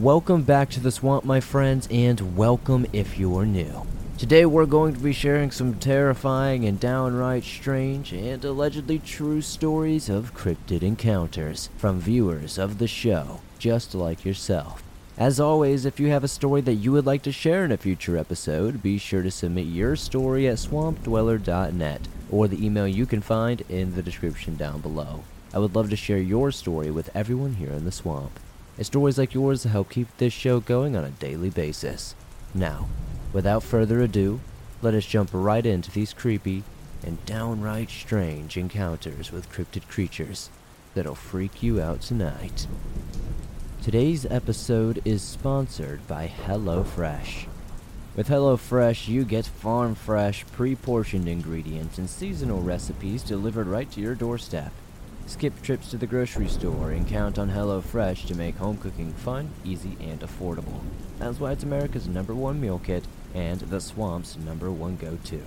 Welcome back to the swamp, my friends, and welcome if you're new. Today we're going to be sharing some terrifying and downright strange and allegedly true stories of cryptid encounters from viewers of the show, just like yourself. As always, if you have a story that you would like to share in a future episode, be sure to submit your story at swampdweller.net or the email you can find in the description down below. I would love to share your story with everyone here in the swamp. And stories like yours help keep this show going on a daily basis. Now, without further ado, let us jump right into these creepy and downright strange encounters with cryptid creatures that'll freak you out tonight. Today's episode is sponsored by HelloFresh. With HelloFresh, you get farm fresh, pre portioned ingredients and seasonal recipes delivered right to your doorstep. Skip trips to the grocery store and count on HelloFresh to make home cooking fun, easy, and affordable. That's why it's America's number one meal kit and the swamp's number one go to.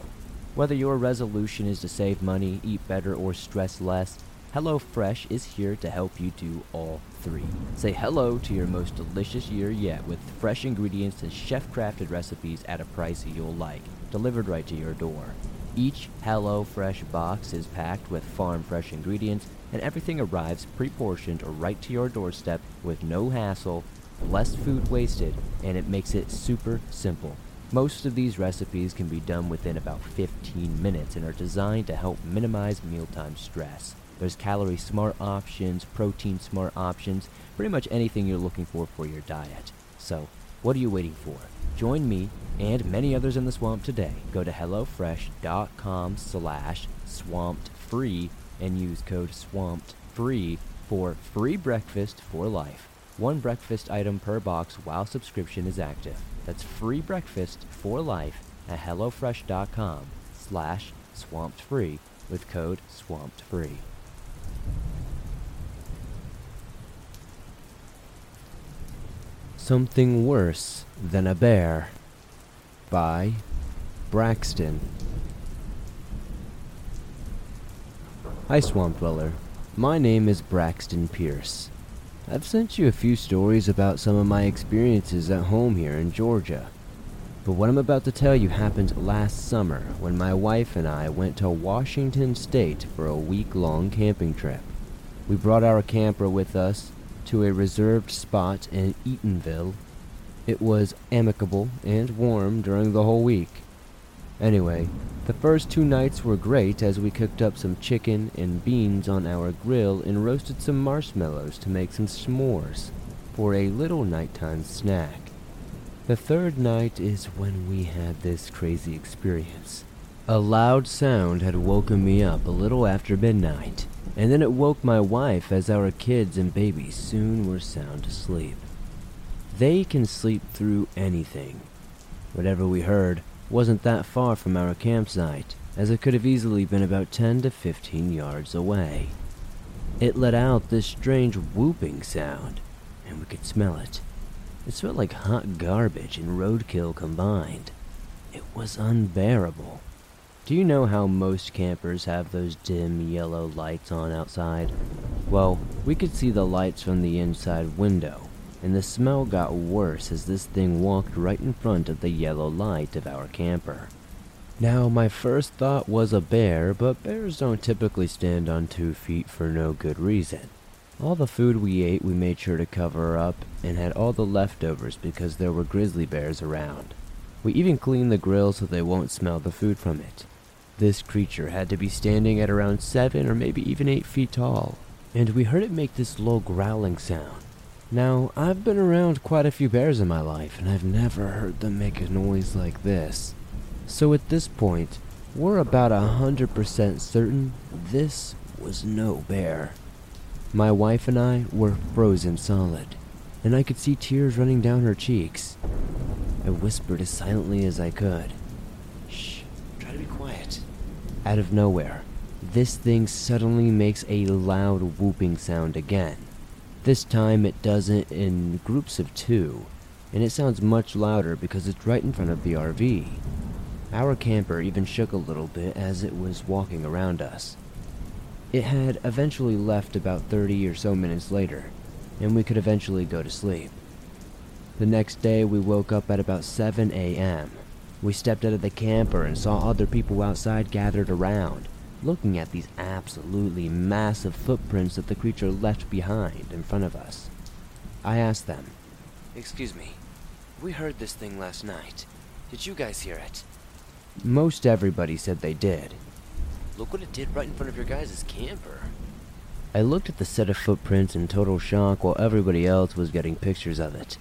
Whether your resolution is to save money, eat better, or stress less, HelloFresh is here to help you do all three. Say hello to your most delicious year yet with fresh ingredients and chef crafted recipes at a price you'll like, delivered right to your door. Each HelloFresh box is packed with farm fresh ingredients, and everything arrives pre portioned or right to your doorstep with no hassle, less food wasted, and it makes it super simple. Most of these recipes can be done within about 15 minutes and are designed to help minimize mealtime stress. There's calorie smart options, protein smart options, pretty much anything you're looking for for your diet. So, what are you waiting for? Join me and many others in the swamp today. Go to HelloFresh.com slash swamped free and use code swamped free for free breakfast for life. One breakfast item per box while subscription is active. That's free breakfast for life at HelloFresh.com slash swamped free with code swamped free. Something Worse Than a Bear by Braxton. Hi, Swamp Dweller. My name is Braxton Pierce. I've sent you a few stories about some of my experiences at home here in Georgia. But what I'm about to tell you happened last summer when my wife and I went to Washington State for a week long camping trip. We brought our camper with us to a reserved spot in Eatonville. It was amicable and warm during the whole week. Anyway, the first two nights were great as we cooked up some chicken and beans on our grill and roasted some marshmallows to make some s'mores for a little nighttime snack. The third night is when we had this crazy experience. A loud sound had woken me up a little after midnight, and then it woke my wife as our kids and baby soon were sound asleep. They can sleep through anything. Whatever we heard wasn't that far from our campsite, as it could have easily been about 10 to 15 yards away. It let out this strange whooping sound, and we could smell it. It smelled like hot garbage and roadkill combined. It was unbearable. Do you know how most campers have those dim yellow lights on outside? Well, we could see the lights from the inside window, and the smell got worse as this thing walked right in front of the yellow light of our camper. Now, my first thought was a bear, but bears don't typically stand on two feet for no good reason. All the food we ate we made sure to cover up and had all the leftovers because there were grizzly bears around. We even cleaned the grill so they won't smell the food from it. This creature had to be standing at around seven or maybe even eight feet tall, and we heard it make this low growling sound. Now, I've been around quite a few bears in my life, and I've never heard them make a noise like this. So at this point, we're about a hundred percent certain this was no bear. My wife and I were frozen solid, and I could see tears running down her cheeks. I whispered as silently as I could. Shh, try to be quiet. Out of nowhere, this thing suddenly makes a loud whooping sound again. This time it does it in groups of two, and it sounds much louder because it's right in front of the RV. Our camper even shook a little bit as it was walking around us. It had eventually left about 30 or so minutes later, and we could eventually go to sleep. The next day, we woke up at about 7 a.m. We stepped out of the camper and saw other people outside gathered around, looking at these absolutely massive footprints that the creature left behind in front of us. I asked them, Excuse me, we heard this thing last night. Did you guys hear it? Most everybody said they did. Look what it did right in front of your guys' camper. I looked at the set of footprints in total shock while everybody else was getting pictures of it.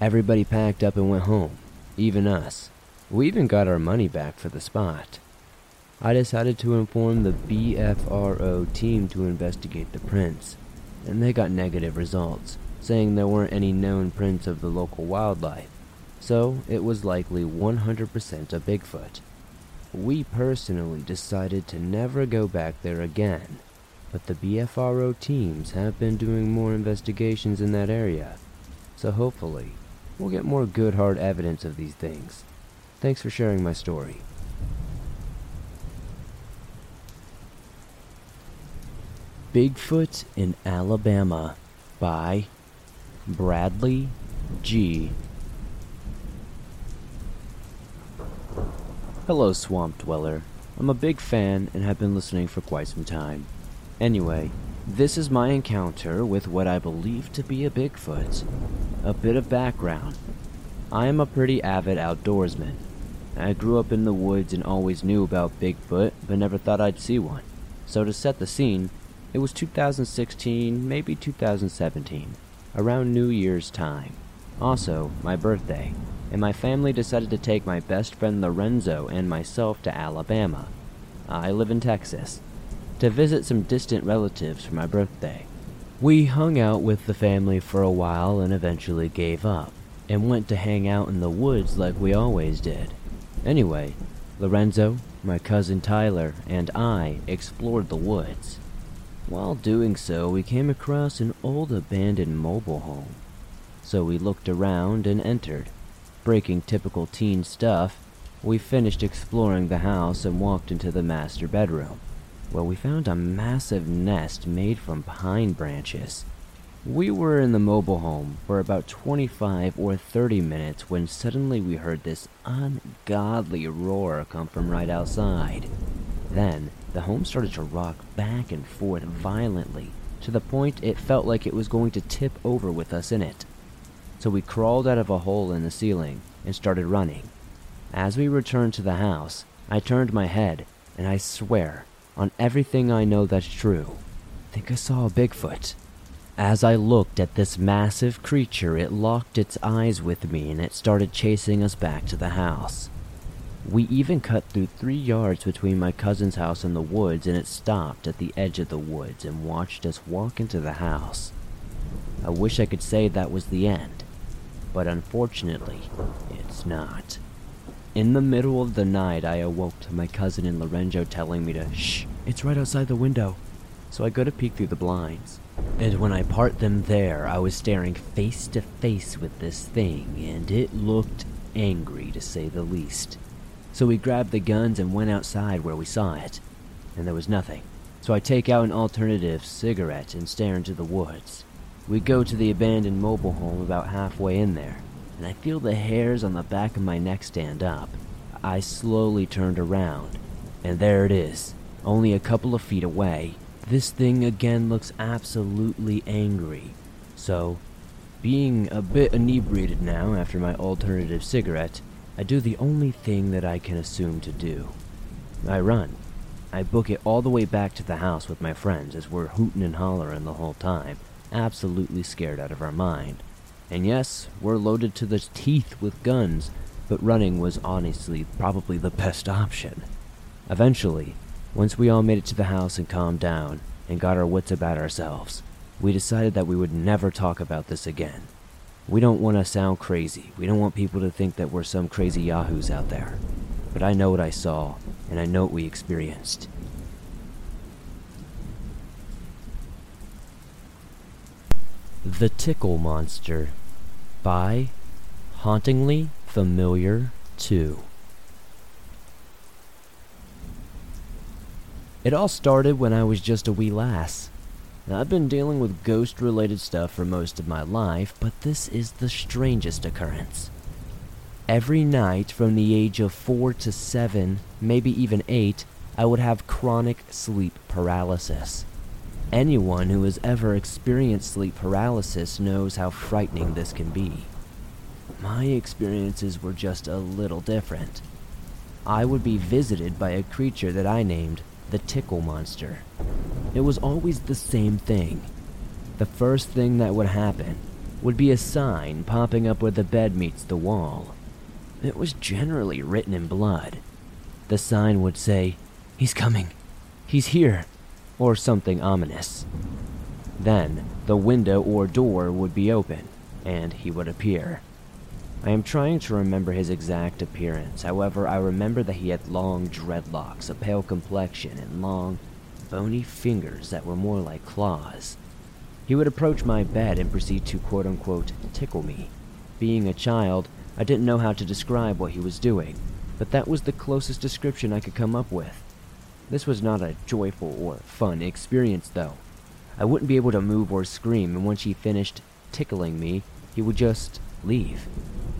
Everybody packed up and went home, even us. We even got our money back for the spot. I decided to inform the BFRO team to investigate the prints, and they got negative results, saying there weren't any known prints of the local wildlife, so it was likely 100% a Bigfoot. We personally decided to never go back there again, but the BFRO teams have been doing more investigations in that area, so hopefully we'll get more good hard evidence of these things. Thanks for sharing my story. Bigfoot in Alabama by Bradley G. Hello, Swamp Dweller. I'm a big fan and have been listening for quite some time. Anyway, this is my encounter with what I believe to be a Bigfoot. A bit of background. I am a pretty avid outdoorsman. I grew up in the woods and always knew about Bigfoot, but never thought I'd see one. So to set the scene, it was 2016, maybe 2017, around New Year's time. Also, my birthday, and my family decided to take my best friend Lorenzo and myself to Alabama. I live in Texas. To visit some distant relatives for my birthday. We hung out with the family for a while and eventually gave up, and went to hang out in the woods like we always did. Anyway, Lorenzo, my cousin Tyler, and I explored the woods. While doing so, we came across an old abandoned mobile home. So we looked around and entered. Breaking typical teen stuff, we finished exploring the house and walked into the master bedroom, where we found a massive nest made from pine branches. We were in the mobile home for about 25 or 30 minutes when suddenly we heard this ungodly roar come from right outside. Then, the home started to rock back and forth violently, to the point it felt like it was going to tip over with us in it. So we crawled out of a hole in the ceiling and started running. As we returned to the house, I turned my head, and I swear, on everything I know that's true, I think I saw a Bigfoot. As I looked at this massive creature, it locked its eyes with me and it started chasing us back to the house. We even cut through three yards between my cousin's house and the woods, and it stopped at the edge of the woods and watched us walk into the house. I wish I could say that was the end, but unfortunately, it's not. In the middle of the night, I awoke to my cousin and Lorenzo telling me to shh, it's right outside the window. So I go to peek through the blinds. And when I part them there, I was staring face to face with this thing, and it looked angry to say the least. So we grabbed the guns and went outside where we saw it, and there was nothing. So I take out an alternative cigarette and stare into the woods. We go to the abandoned mobile home about halfway in there, and I feel the hairs on the back of my neck stand up. I slowly turned around, and there it is, only a couple of feet away. This thing again looks absolutely angry. So, being a bit inebriated now after my alternative cigarette, I do the only thing that I can assume to do. I run. I book it all the way back to the house with my friends as we're hooting and hollering the whole time, absolutely scared out of our mind. And yes, we're loaded to the teeth with guns, but running was honestly probably the best option. Eventually, once we all made it to the house and calmed down and got our wits about ourselves, we decided that we would never talk about this again. We don't want to sound crazy. We don't want people to think that we're some crazy yahoos out there. But I know what I saw, and I know what we experienced. The Tickle Monster by Hauntingly Familiar 2. It all started when I was just a wee lass. Now, I've been dealing with ghost related stuff for most of my life, but this is the strangest occurrence. Every night from the age of four to seven, maybe even eight, I would have chronic sleep paralysis. Anyone who has ever experienced sleep paralysis knows how frightening this can be. My experiences were just a little different. I would be visited by a creature that I named the Tickle Monster. It was always the same thing. The first thing that would happen would be a sign popping up where the bed meets the wall. It was generally written in blood. The sign would say, He's coming. He's here or something ominous. Then, the window or door would be open, and he would appear. I am trying to remember his exact appearance, however, I remember that he had long dreadlocks, a pale complexion, and long, bony fingers that were more like claws. He would approach my bed and proceed to quote unquote tickle me. Being a child, I didn't know how to describe what he was doing, but that was the closest description I could come up with. This was not a joyful or fun experience, though. I wouldn't be able to move or scream, and once he finished tickling me, he would just leave.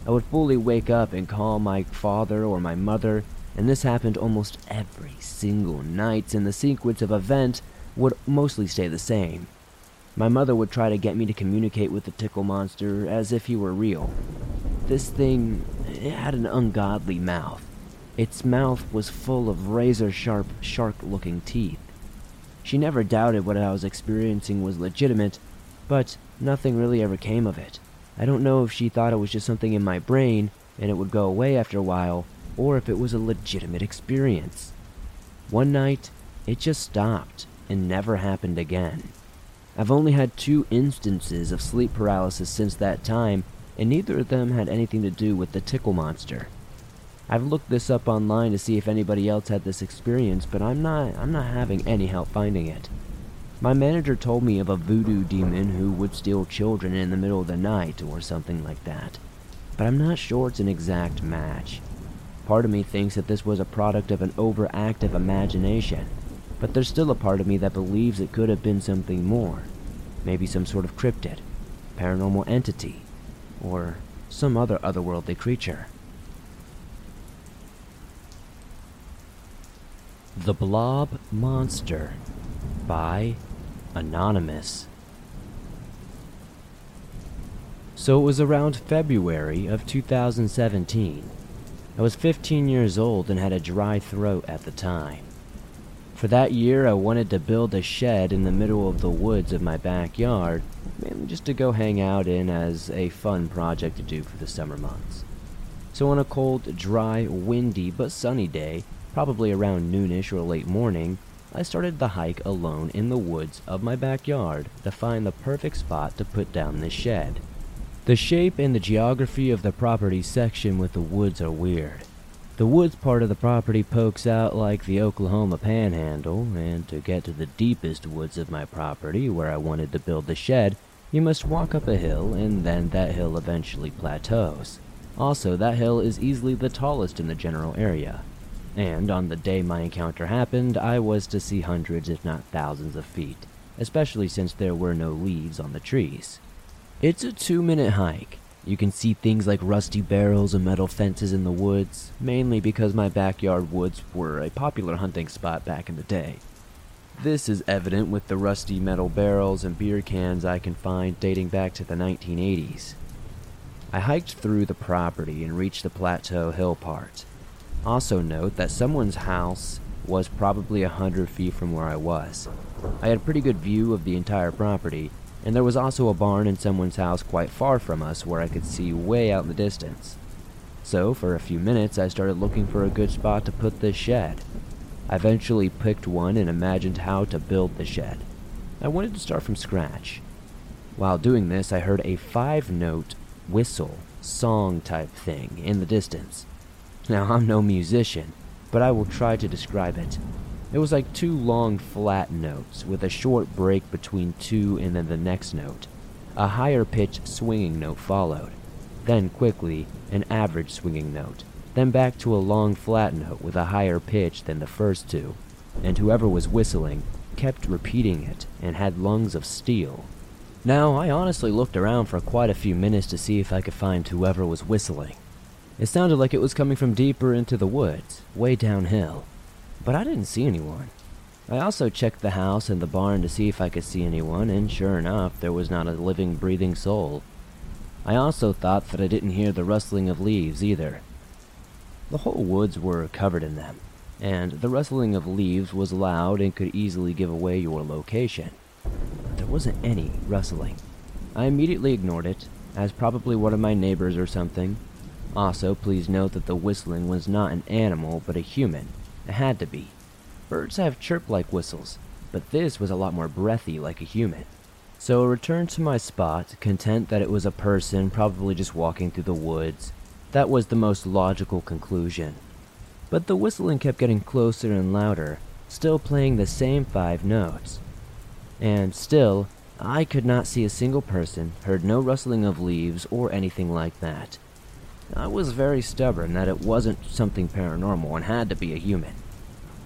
I would fully wake up and call my father or my mother, and this happened almost every single night, and the sequence of events would mostly stay the same. My mother would try to get me to communicate with the tickle monster as if he were real. This thing had an ungodly mouth. Its mouth was full of razor sharp, shark looking teeth. She never doubted what I was experiencing was legitimate, but nothing really ever came of it. I don't know if she thought it was just something in my brain and it would go away after a while, or if it was a legitimate experience. One night, it just stopped and never happened again. I've only had two instances of sleep paralysis since that time, and neither of them had anything to do with the tickle monster. I've looked this up online to see if anybody else had this experience, but I'm not I'm not having any help finding it. My manager told me of a voodoo demon who would steal children in the middle of the night or something like that. But I'm not sure it's an exact match. Part of me thinks that this was a product of an overactive imagination, but there's still a part of me that believes it could have been something more. Maybe some sort of cryptid, paranormal entity, or some other otherworldly creature. The Blob Monster by Anonymous. So it was around February of 2017. I was 15 years old and had a dry throat at the time. For that year, I wanted to build a shed in the middle of the woods of my backyard, mainly just to go hang out in as a fun project to do for the summer months. So on a cold, dry, windy, but sunny day, Probably around noonish or late morning, I started the hike alone in the woods of my backyard to find the perfect spot to put down this shed. The shape and the geography of the property section with the woods are weird. The woods part of the property pokes out like the Oklahoma panhandle, and to get to the deepest woods of my property where I wanted to build the shed, you must walk up a hill and then that hill eventually plateaus. Also, that hill is easily the tallest in the general area, and on the day my encounter happened, I was to see hundreds, if not thousands, of feet, especially since there were no leaves on the trees. It's a two minute hike. You can see things like rusty barrels and metal fences in the woods, mainly because my backyard woods were a popular hunting spot back in the day. This is evident with the rusty metal barrels and beer cans I can find dating back to the 1980s. I hiked through the property and reached the plateau hill part. Also note that someone's house was probably a hundred feet from where I was. I had a pretty good view of the entire property, and there was also a barn in someone's house quite far from us where I could see way out in the distance. So, for a few minutes, I started looking for a good spot to put this shed. I eventually picked one and imagined how to build the shed. I wanted to start from scratch. While doing this, I heard a five note whistle, song type thing in the distance. Now, I'm no musician, but I will try to describe it. It was like two long flat notes with a short break between two and then the next note. A higher pitched swinging note followed. Then, quickly, an average swinging note. Then back to a long flat note with a higher pitch than the first two. And whoever was whistling kept repeating it and had lungs of steel. Now, I honestly looked around for quite a few minutes to see if I could find whoever was whistling. It sounded like it was coming from deeper into the woods, way downhill but I didn't see anyone. I also checked the house and the barn to see if I could see anyone, and sure enough, there was not a living, breathing soul. I also thought that I didn't hear the rustling of leaves either. The whole woods were covered in them, and the rustling of leaves was loud and could easily give away your location. But there wasn't any rustling. I immediately ignored it, as probably one of my neighbors or something. Also, please note that the whistling was not an animal, but a human, it had to be. Birds have chirp like whistles, but this was a lot more breathy like a human. So I returned to my spot, content that it was a person probably just walking through the woods. That was the most logical conclusion. But the whistling kept getting closer and louder, still playing the same five notes. And still, I could not see a single person, heard no rustling of leaves or anything like that. I was very stubborn that it wasn't something paranormal and had to be a human.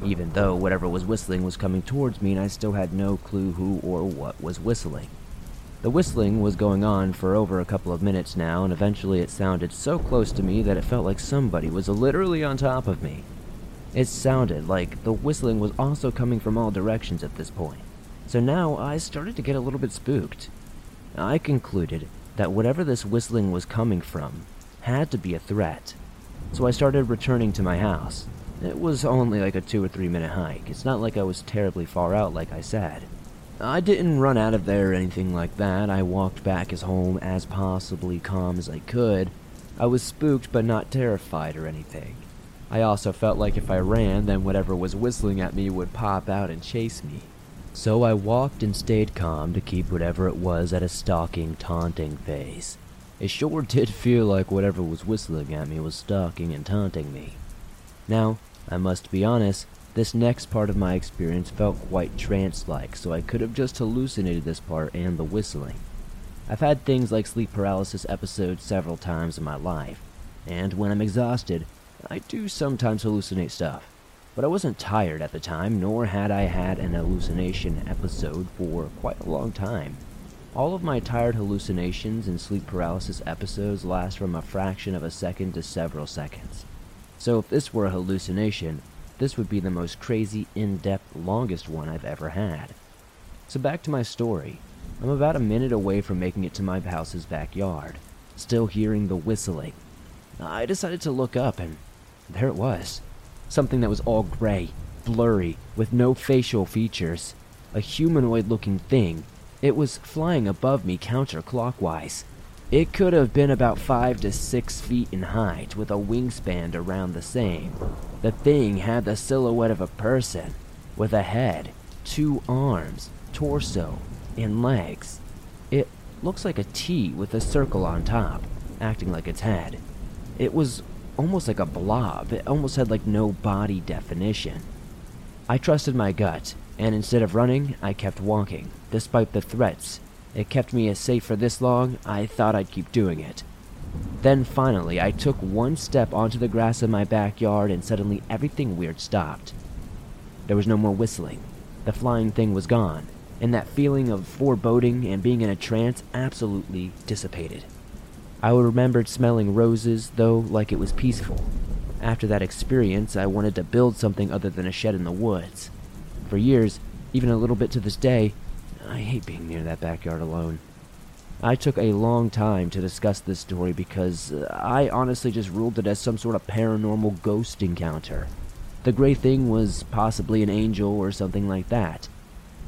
Even though whatever was whistling was coming towards me and I still had no clue who or what was whistling. The whistling was going on for over a couple of minutes now, and eventually it sounded so close to me that it felt like somebody was literally on top of me. It sounded like the whistling was also coming from all directions at this point. So now I started to get a little bit spooked. I concluded that whatever this whistling was coming from had to be a threat. So I started returning to my house. It was only like a two or three minute hike. It's not like I was terribly far out, like I said. I didn't run out of there or anything like that. I walked back as home as possibly calm as I could. I was spooked but not terrified or anything. I also felt like if I ran, then whatever was whistling at me would pop out and chase me. So I walked and stayed calm to keep whatever it was at a stalking, taunting phase. It sure did feel like whatever was whistling at me was stalking and taunting me. Now, I must be honest, this next part of my experience felt quite trance like, so I could have just hallucinated this part and the whistling. I've had things like sleep paralysis episodes several times in my life, and when I'm exhausted, I do sometimes hallucinate stuff. But I wasn't tired at the time, nor had I had an hallucination episode for quite a long time. All of my tired hallucinations and sleep paralysis episodes last from a fraction of a second to several seconds. So if this were a hallucination, this would be the most crazy, in-depth, longest one I've ever had. So back to my story. I'm about a minute away from making it to my house's backyard, still hearing the whistling. I decided to look up and there it was. Something that was all gray, blurry, with no facial features. A humanoid looking thing it was flying above me counterclockwise. It could have been about five to six feet in height, with a wingspan around the same. The thing had the silhouette of a person, with a head, two arms, torso, and legs. It looks like a T with a circle on top, acting like its head. It was almost like a blob, it almost had like no body definition. I trusted my gut, and instead of running, I kept walking, despite the threats. It kept me as safe for this long, I thought I'd keep doing it. Then finally, I took one step onto the grass in my backyard, and suddenly everything weird stopped. There was no more whistling. The flying thing was gone, and that feeling of foreboding and being in a trance absolutely dissipated. I remembered smelling roses, though, like it was peaceful. After that experience, I wanted to build something other than a shed in the woods. For years, even a little bit to this day, I hate being near that backyard alone. I took a long time to discuss this story because uh, I honestly just ruled it as some sort of paranormal ghost encounter. The gray thing was possibly an angel or something like that.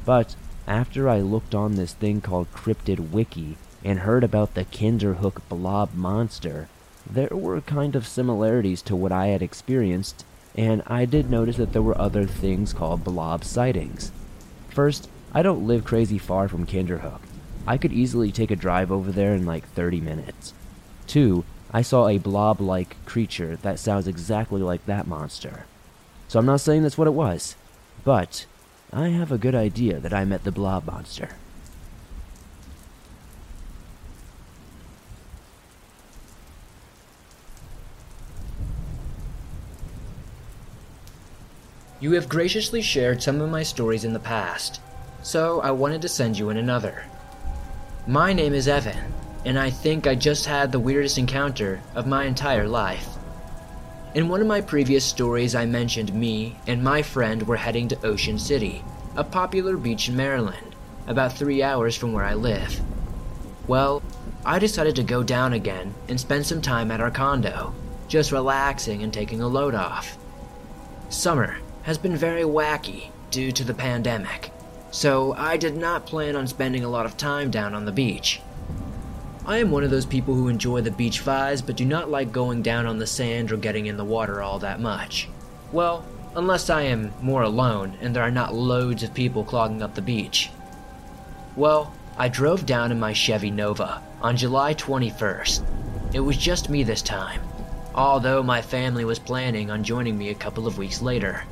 But after I looked on this thing called Cryptid Wiki and heard about the Kinderhook blob monster, there were kind of similarities to what I had experienced and I did notice that there were other things called blob sightings. First, I don't live crazy far from Kinderhook. I could easily take a drive over there in like 30 minutes. Two, I saw a blob like creature that sounds exactly like that monster. So I'm not saying that's what it was, but I have a good idea that I met the blob monster. You have graciously shared some of my stories in the past, so I wanted to send you in another. My name is Evan, and I think I just had the weirdest encounter of my entire life. In one of my previous stories, I mentioned me and my friend were heading to Ocean City, a popular beach in Maryland, about three hours from where I live. Well, I decided to go down again and spend some time at our condo, just relaxing and taking a load off. Summer has been very wacky due to the pandemic, so I did not plan on spending a lot of time down on the beach. I am one of those people who enjoy the beach vibes but do not like going down on the sand or getting in the water all that much. Well, unless I am more alone and there are not loads of people clogging up the beach. Well, I drove down in my Chevy Nova on July 21st. It was just me this time, although my family was planning on joining me a couple of weeks later.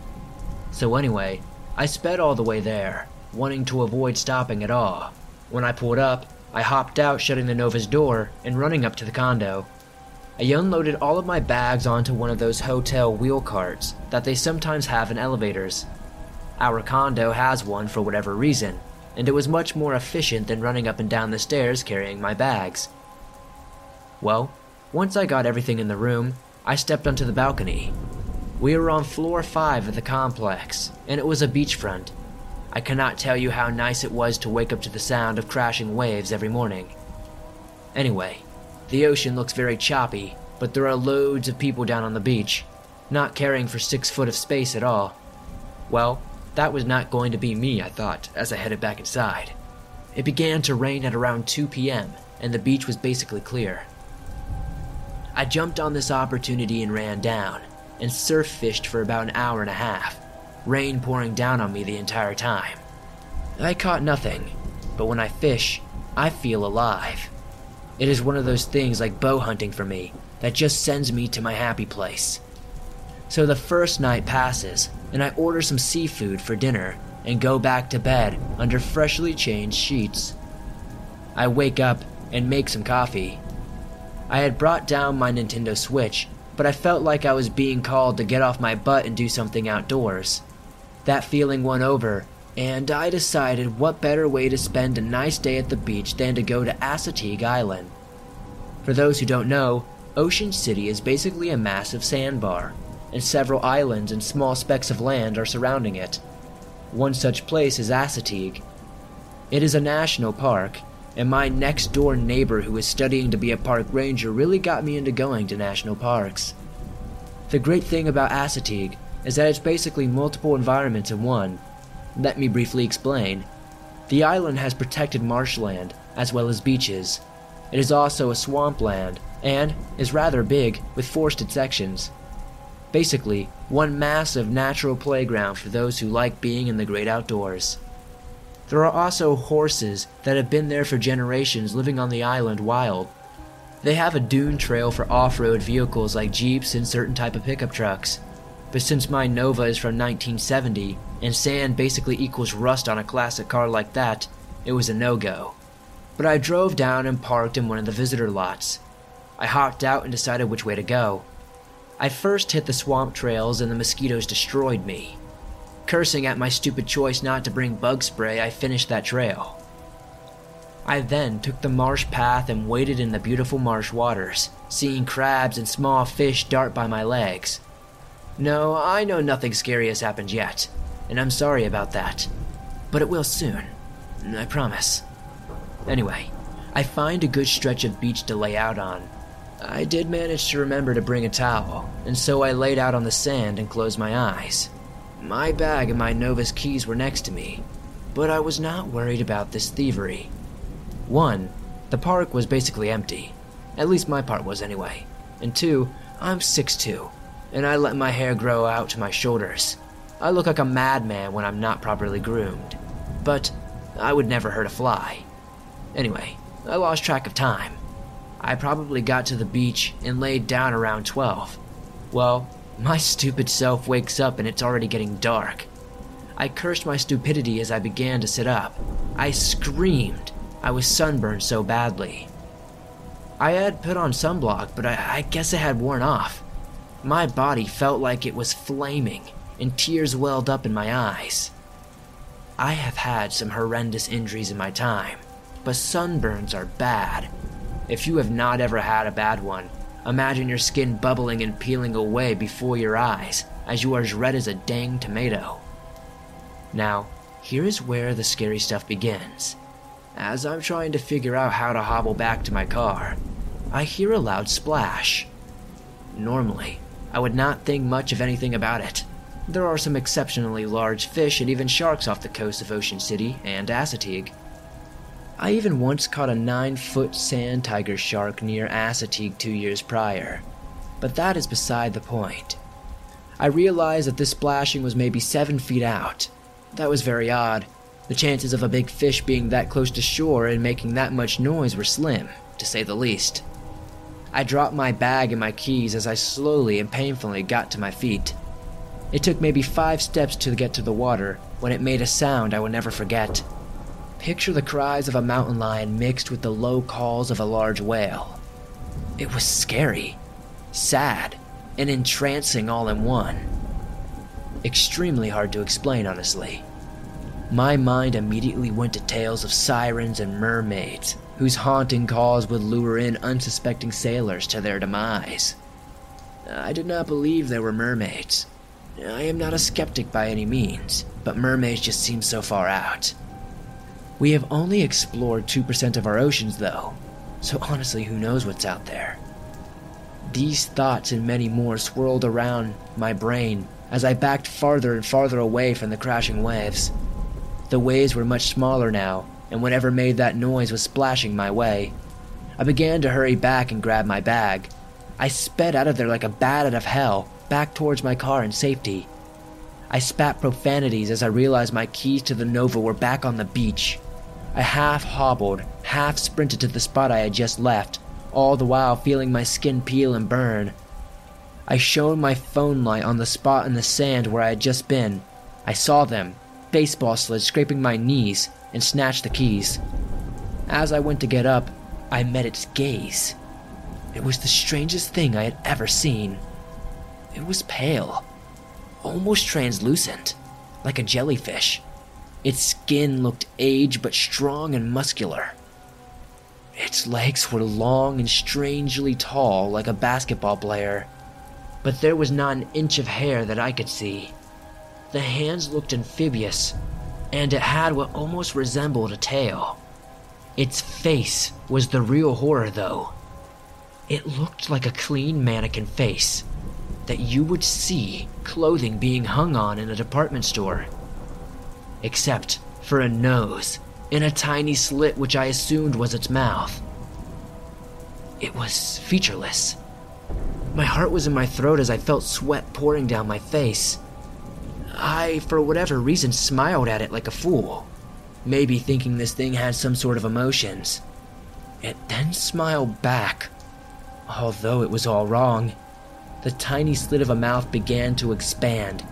So, anyway, I sped all the way there, wanting to avoid stopping at all. When I pulled up, I hopped out, shutting the Nova's door, and running up to the condo. I unloaded all of my bags onto one of those hotel wheel carts that they sometimes have in elevators. Our condo has one for whatever reason, and it was much more efficient than running up and down the stairs carrying my bags. Well, once I got everything in the room, I stepped onto the balcony we were on floor 5 of the complex, and it was a beachfront. I cannot tell you how nice it was to wake up to the sound of crashing waves every morning. Anyway, the ocean looks very choppy, but there are loads of people down on the beach, not caring for six foot of space at all. Well, that was not going to be me, I thought, as I headed back inside. It began to rain at around 2 p.m., and the beach was basically clear. I jumped on this opportunity and ran down, and surf fished for about an hour and a half, rain pouring down on me the entire time. I caught nothing, but when I fish, I feel alive. It is one of those things like bow hunting for me that just sends me to my happy place. So the first night passes, and I order some seafood for dinner and go back to bed under freshly changed sheets. I wake up and make some coffee. I had brought down my Nintendo Switch but I felt like I was being called to get off my butt and do something outdoors. That feeling won over, and I decided what better way to spend a nice day at the beach than to go to Assateague Island. For those who don't know, Ocean City is basically a massive sandbar, and several islands and small specks of land are surrounding it. One such place is Assateague. It is a national park, and my next door neighbor who is studying to be a park ranger really got me into going to national parks. The great thing about Assateague is that it's basically multiple environments in one. Let me briefly explain. The island has protected marshland as well as beaches. It is also a swampland and is rather big with forested sections. Basically, one massive natural playground for those who like being in the great outdoors. There are also horses that have been there for generations living on the island wild. They have a dune trail for off-road vehicles like Jeeps and certain type of pickup trucks. But since my Nova is from 1970 and sand basically equals rust on a classic car like that, it was a no-go. But I drove down and parked in one of the visitor lots. I hopped out and decided which way to go. I first hit the swamp trails and the mosquitoes destroyed me. Cursing at my stupid choice not to bring bug spray, I finished that trail. I then took the marsh path and waded in the beautiful marsh waters, seeing crabs and small fish dart by my legs. No, I know nothing scary has happened yet, and I'm sorry about that. But it will soon. I promise. Anyway, I find a good stretch of beach to lay out on. I did manage to remember to bring a towel, and so I laid out on the sand and closed my eyes. My bag and my Nova's keys were next to me, but I was not worried about this thievery. One, the park was basically empty. At least my part was anyway. And two, I'm 6'2, and I let my hair grow out to my shoulders. I look like a madman when I'm not properly groomed. But I would never hurt a fly. Anyway, I lost track of time. I probably got to the beach and laid down around 12. Well, my stupid self wakes up and it's already getting dark. I cursed my stupidity as I began to sit up. I screamed. I was sunburned so badly. I had put on sunblock, but I, I guess it had worn off. My body felt like it was flaming, and tears welled up in my eyes. I have had some horrendous injuries in my time, but sunburns are bad. If you have not ever had a bad one, imagine your skin bubbling and peeling away before your eyes as you are as red as a dang tomato. Now, here is where the scary stuff begins. As I'm trying to figure out how to hobble back to my car, I hear a loud splash. Normally, I would not think much of anything about it. There are some exceptionally large fish and even sharks off the coast of Ocean City and Assateague. I even once caught a 9 foot sand tiger shark near Assateague two years prior. But that is beside the point. I realized that this splashing was maybe 7 feet out. That was very odd. The chances of a big fish being that close to shore and making that much noise were slim, to say the least. I dropped my bag and my keys as I slowly and painfully got to my feet. It took maybe five steps to get to the water when it made a sound I will never forget. Picture the cries of a mountain lion mixed with the low calls of a large whale. It was scary, sad, and entrancing all in one. Extremely hard to explain, honestly. My mind immediately went to tales of sirens and mermaids, whose haunting calls would lure in unsuspecting sailors to their demise. I did not believe there were mermaids. I am not a skeptic by any means, but mermaids just seem so far out. We have only explored 2% of our oceans, though, so honestly, who knows what's out there? These thoughts and many more swirled around my brain as I backed farther and farther away from the crashing waves. The waves were much smaller now, and whatever made that noise was splashing my way. I began to hurry back and grab my bag. I sped out of there like a bat out of hell, back towards my car in safety. I spat profanities as I realized my keys to the Nova were back on the beach. I half hobbled, half sprinted to the spot I had just left, all the while feeling my skin peel and burn. I shone my phone light on the spot in the sand where I had just been. I saw them, baseball slid scraping my knees, and snatched the keys. As I went to get up, I met its gaze. It was the strangest thing I had ever seen. It was pale, almost translucent, like a jellyfish. Its skin looked aged but strong and muscular. Its legs were long and strangely tall, like a basketball player, but there was not an inch of hair that I could see. The hands looked amphibious, and it had what almost resembled a tail. Its face was the real horror, though. It looked like a clean mannequin face that you would see clothing being hung on in a department store. Except for a nose in a tiny slit which I assumed was its mouth. It was featureless. My heart was in my throat as I felt sweat pouring down my face. I, for whatever reason, smiled at it like a fool, maybe thinking this thing had some sort of emotions. It then smiled back, although it was all wrong. The tiny slit of a mouth began to expand,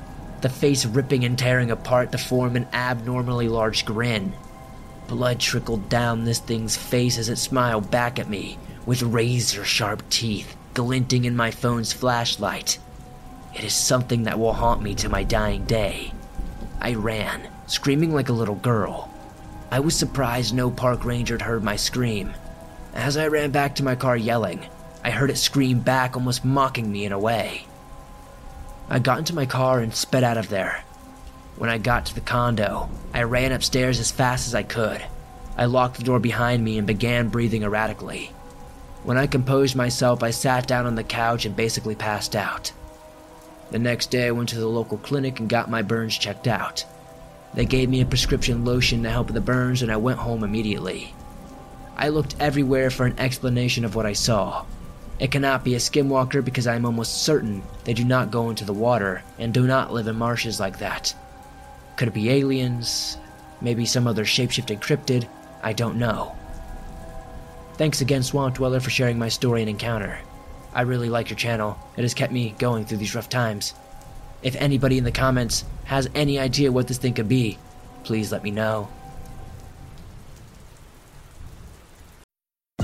the face ripping and tearing apart to form an abnormally large grin. Blood trickled down this thing's face as it smiled back at me, with razor sharp teeth glinting in my phone's flashlight. It is something that will haunt me to my dying day. I ran, screaming like a little girl. I was surprised no park ranger had heard my scream. As I ran back to my car yelling, I heard it scream back, almost mocking me in a way. I got into my car and sped out of there. When I got to the condo, I ran upstairs as fast as I could. I locked the door behind me and began breathing erratically. When I composed myself, I sat down on the couch and basically passed out. The next day, I went to the local clinic and got my burns checked out. They gave me a prescription lotion to help with the burns, and I went home immediately. I looked everywhere for an explanation of what I saw. It cannot be a skinwalker because I am almost certain they do not go into the water and do not live in marshes like that. Could it be aliens? Maybe some other shapeshifting cryptid? I don't know. Thanks again, Swamp Dweller, for sharing my story and encounter. I really like your channel. It has kept me going through these rough times. If anybody in the comments has any idea what this thing could be, please let me know.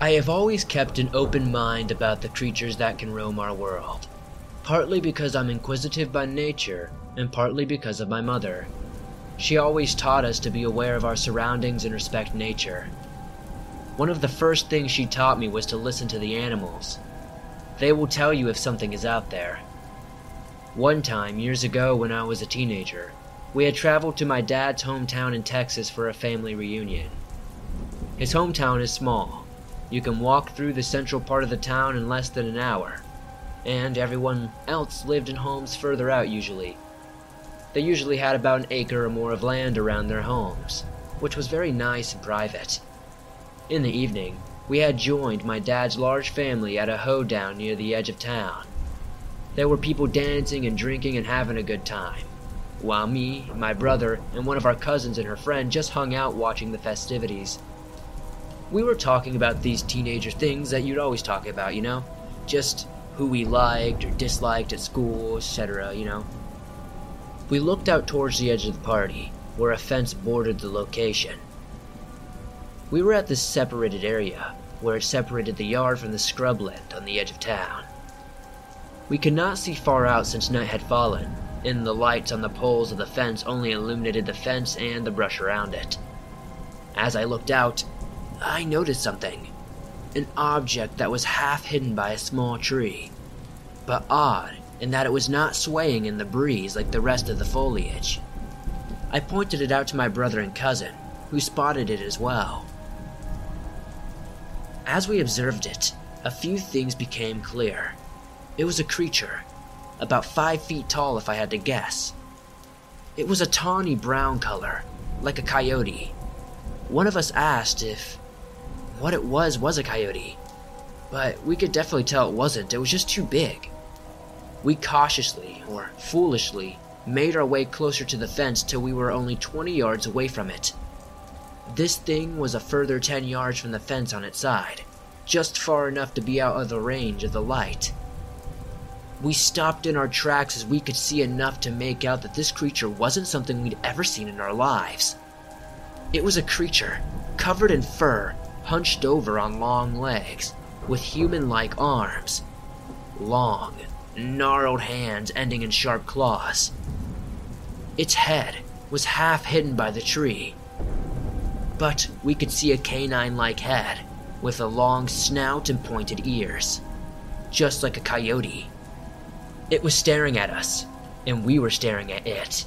I have always kept an open mind about the creatures that can roam our world. Partly because I'm inquisitive by nature, and partly because of my mother. She always taught us to be aware of our surroundings and respect nature. One of the first things she taught me was to listen to the animals. They will tell you if something is out there. One time, years ago when I was a teenager, we had traveled to my dad's hometown in Texas for a family reunion. His hometown is small. You can walk through the central part of the town in less than an hour, and everyone else lived in homes further out usually. They usually had about an acre or more of land around their homes, which was very nice and private. In the evening, we had joined my dad's large family at a hoedown near the edge of town. There were people dancing and drinking and having a good time, while me, my brother, and one of our cousins and her friend just hung out watching the festivities. We were talking about these teenager things that you'd always talk about, you know? Just who we liked or disliked at school, etc., you know? We looked out towards the edge of the party, where a fence bordered the location. We were at this separated area, where it separated the yard from the scrubland on the edge of town. We could not see far out since night had fallen, and the lights on the poles of the fence only illuminated the fence and the brush around it. As I looked out, I noticed something. An object that was half hidden by a small tree, but odd in that it was not swaying in the breeze like the rest of the foliage. I pointed it out to my brother and cousin, who spotted it as well. As we observed it, a few things became clear. It was a creature, about five feet tall if I had to guess. It was a tawny brown color, like a coyote. One of us asked if what it was was a coyote, but we could definitely tell it wasn't, it was just too big. We cautiously, or foolishly, made our way closer to the fence till we were only 20 yards away from it. This thing was a further 10 yards from the fence on its side, just far enough to be out of the range of the light. We stopped in our tracks as we could see enough to make out that this creature wasn't something we'd ever seen in our lives. It was a creature, covered in fur, hunched over on long legs, with human like arms. Long, gnarled hands ending in sharp claws. Its head was half hidden by the tree, but we could see a canine like head with a long snout and pointed ears, just like a coyote. It was staring at us, and we were staring at it.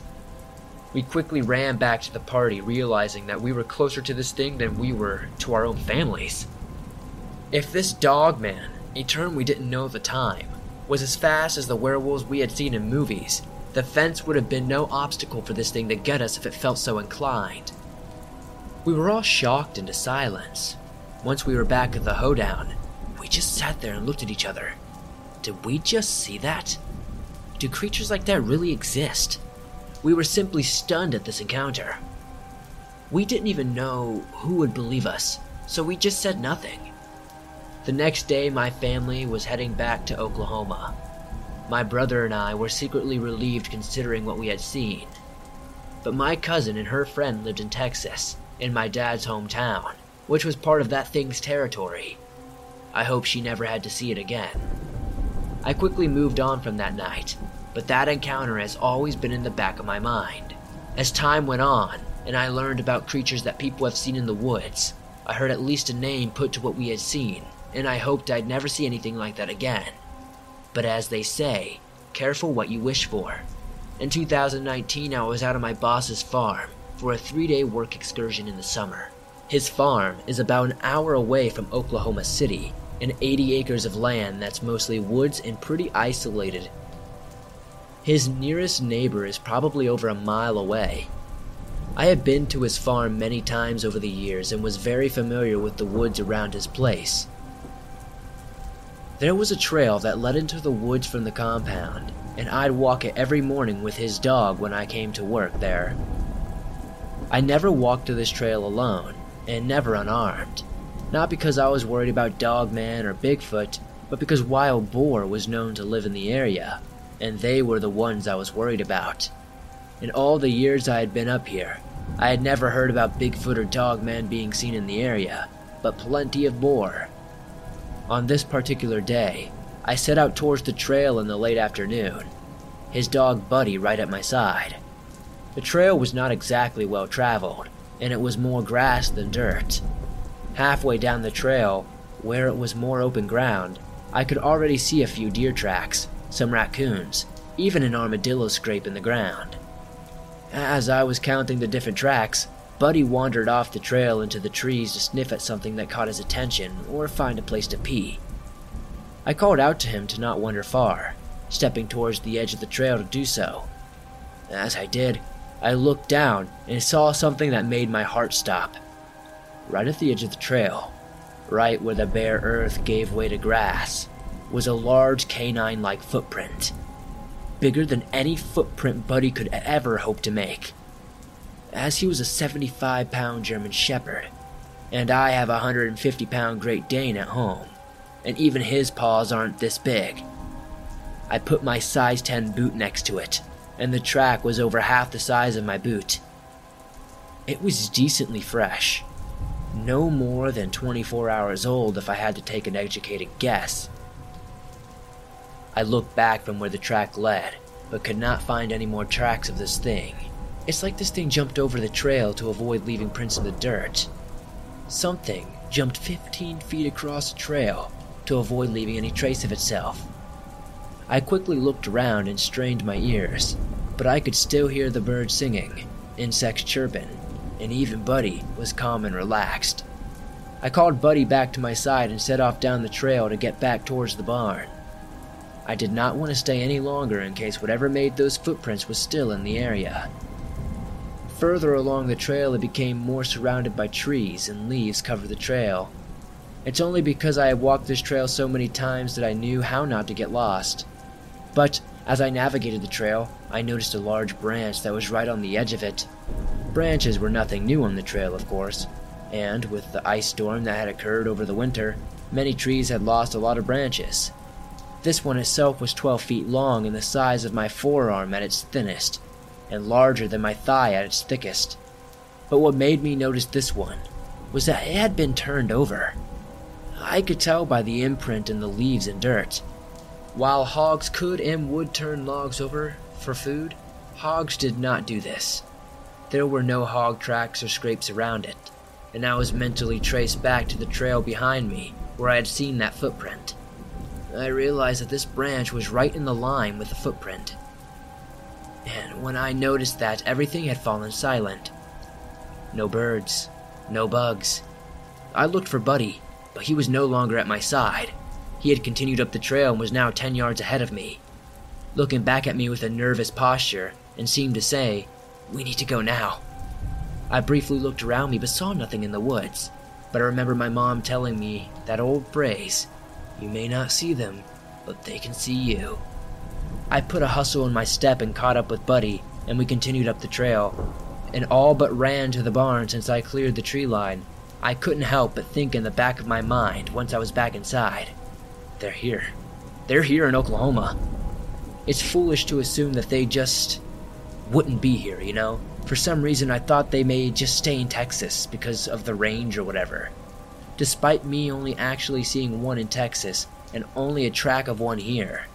We quickly ran back to the party, realizing that we were closer to this thing than we were to our own families. If this dog man, a term we didn't know at the time, was as fast as the werewolves we had seen in movies, the fence would have been no obstacle for this thing to get us if it felt so inclined. We were all shocked into silence. Once we were back at the hoedown, we just sat there and looked at each other. Did we just see that? Do creatures like that really exist? We were simply stunned at this encounter. We didn't even know who would believe us, so we just said nothing. The next day, my family was heading back to Oklahoma. My brother and I were secretly relieved considering what we had seen. but my cousin and her friend lived in Texas, in my dad's hometown, which was part of that thing's territory. I hope she never had to see it again. I quickly moved on from that night, but that encounter has always been in the back of my mind. As time went on, and I learned about creatures that people have seen in the woods, I heard at least a name put to what we had seen, and I hoped I'd never see anything like that again. But as they say, careful what you wish for. In 2019, I was out on my boss's farm for a three day work excursion in the summer. His farm is about an hour away from Oklahoma City, and 80 acres of land that's mostly woods and pretty isolated. His nearest neighbor is probably over a mile away. I had been to his farm many times over the years and was very familiar with the woods around his place. There was a trail that led into the woods from the compound, and I'd walk it every morning with his dog when I came to work there. I never walked to this trail alone, and never unarmed. Not because I was worried about Dogman or Bigfoot, but because Wild Boar was known to live in the area, and they were the ones I was worried about. In all the years I had been up here, I had never heard about Bigfoot or Dogman being seen in the area, but plenty of boar. On this particular day, I set out towards the trail in the late afternoon, his dog Buddy right at my side. The trail was not exactly well traveled, and it was more grass than dirt. Halfway down the trail, where it was more open ground, I could already see a few deer tracks, some raccoons, even an armadillo scrape in the ground. As I was counting the different tracks, Buddy wandered off the trail into the trees to sniff at something that caught his attention or find a place to pee. I called out to him to not wander far, stepping towards the edge of the trail to do so. As I did, I looked down and saw something that made my heart stop. Right at the edge of the trail, right where the bare earth gave way to grass, was a large canine like footprint. Bigger than any footprint Buddy could ever hope to make as he was a 75 pound German Shepherd, and I have a 150 pound Great Dane at home, and even his paws aren't this big. I put my size 10 boot next to it, and the track was over half the size of my boot. It was decently fresh, no more than 24 hours old if I had to take an educated guess. I looked back from where the track led, but could not find any more tracks of this thing. It's like this thing jumped over the trail to avoid leaving prints in the dirt. Something jumped 15 feet across the trail to avoid leaving any trace of itself. I quickly looked around and strained my ears, but I could still hear the birds singing, insects chirping, and even Buddy was calm and relaxed. I called Buddy back to my side and set off down the trail to get back towards the barn. I did not want to stay any longer in case whatever made those footprints was still in the area. Further along the trail, it became more surrounded by trees, and leaves covered the trail. It's only because I had walked this trail so many times that I knew how not to get lost. But as I navigated the trail, I noticed a large branch that was right on the edge of it. Branches were nothing new on the trail, of course, and with the ice storm that had occurred over the winter, many trees had lost a lot of branches. This one itself was 12 feet long and the size of my forearm at its thinnest and larger than my thigh at its thickest. But what made me notice this one was that it had been turned over. I could tell by the imprint in the leaves and dirt. While hogs could and would turn logs over for food, hogs did not do this. There were no hog tracks or scrapes around it, and I was mentally traced back to the trail behind me where I had seen that footprint. I realized that this branch was right in the line with the footprint. And when I noticed that, everything had fallen silent. No birds, no bugs. I looked for Buddy, but he was no longer at my side. He had continued up the trail and was now ten yards ahead of me, looking back at me with a nervous posture and seemed to say, We need to go now. I briefly looked around me but saw nothing in the woods, but I remember my mom telling me that old phrase, You may not see them, but they can see you. I put a hustle in my step and caught up with Buddy, and we continued up the trail, and all but ran to the barn since I cleared the tree line. I couldn't help but think in the back of my mind once I was back inside. They're here. They're here in Oklahoma. It's foolish to assume that they just wouldn't be here, you know? For some reason, I thought they may just stay in Texas because of the range or whatever. Despite me only actually seeing one in Texas and only a track of one here.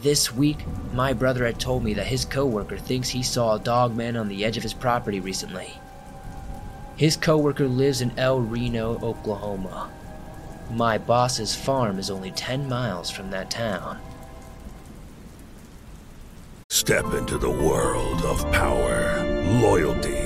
This week, my brother had told me that his coworker thinks he saw a dog man on the edge of his property recently. His coworker lives in El Reno, Oklahoma. My boss's farm is only 10 miles from that town. Step into the world of power, loyalty,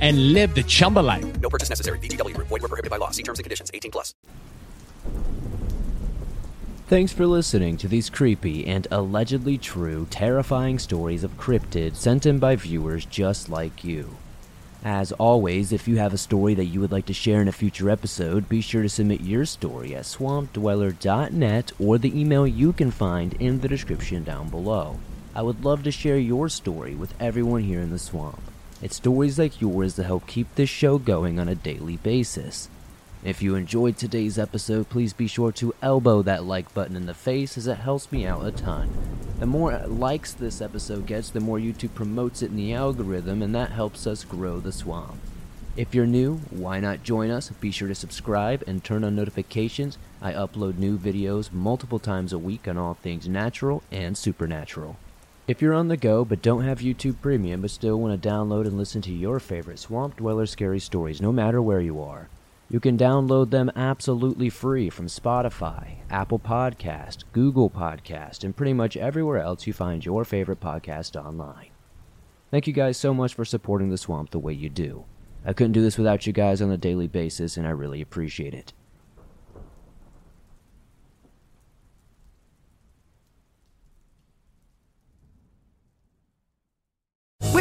and live the Chumba life. No purchase necessary. VGW. Void were prohibited by law. See terms and conditions. 18 plus. Thanks for listening to these creepy and allegedly true, terrifying stories of cryptids sent in by viewers just like you. As always, if you have a story that you would like to share in a future episode, be sure to submit your story at swampdweller.net or the email you can find in the description down below. I would love to share your story with everyone here in the swamp. It's stories like yours that help keep this show going on a daily basis. If you enjoyed today's episode, please be sure to elbow that like button in the face as it helps me out a ton. The more likes this episode gets, the more YouTube promotes it in the algorithm, and that helps us grow the swamp. If you're new, why not join us? Be sure to subscribe and turn on notifications. I upload new videos multiple times a week on all things natural and supernatural. If you're on the go but don't have YouTube Premium but still want to download and listen to your favorite Swamp Dweller scary stories no matter where you are, you can download them absolutely free from Spotify, Apple Podcast, Google Podcast, and pretty much everywhere else you find your favorite podcast online. Thank you guys so much for supporting the swamp the way you do. I couldn't do this without you guys on a daily basis, and I really appreciate it.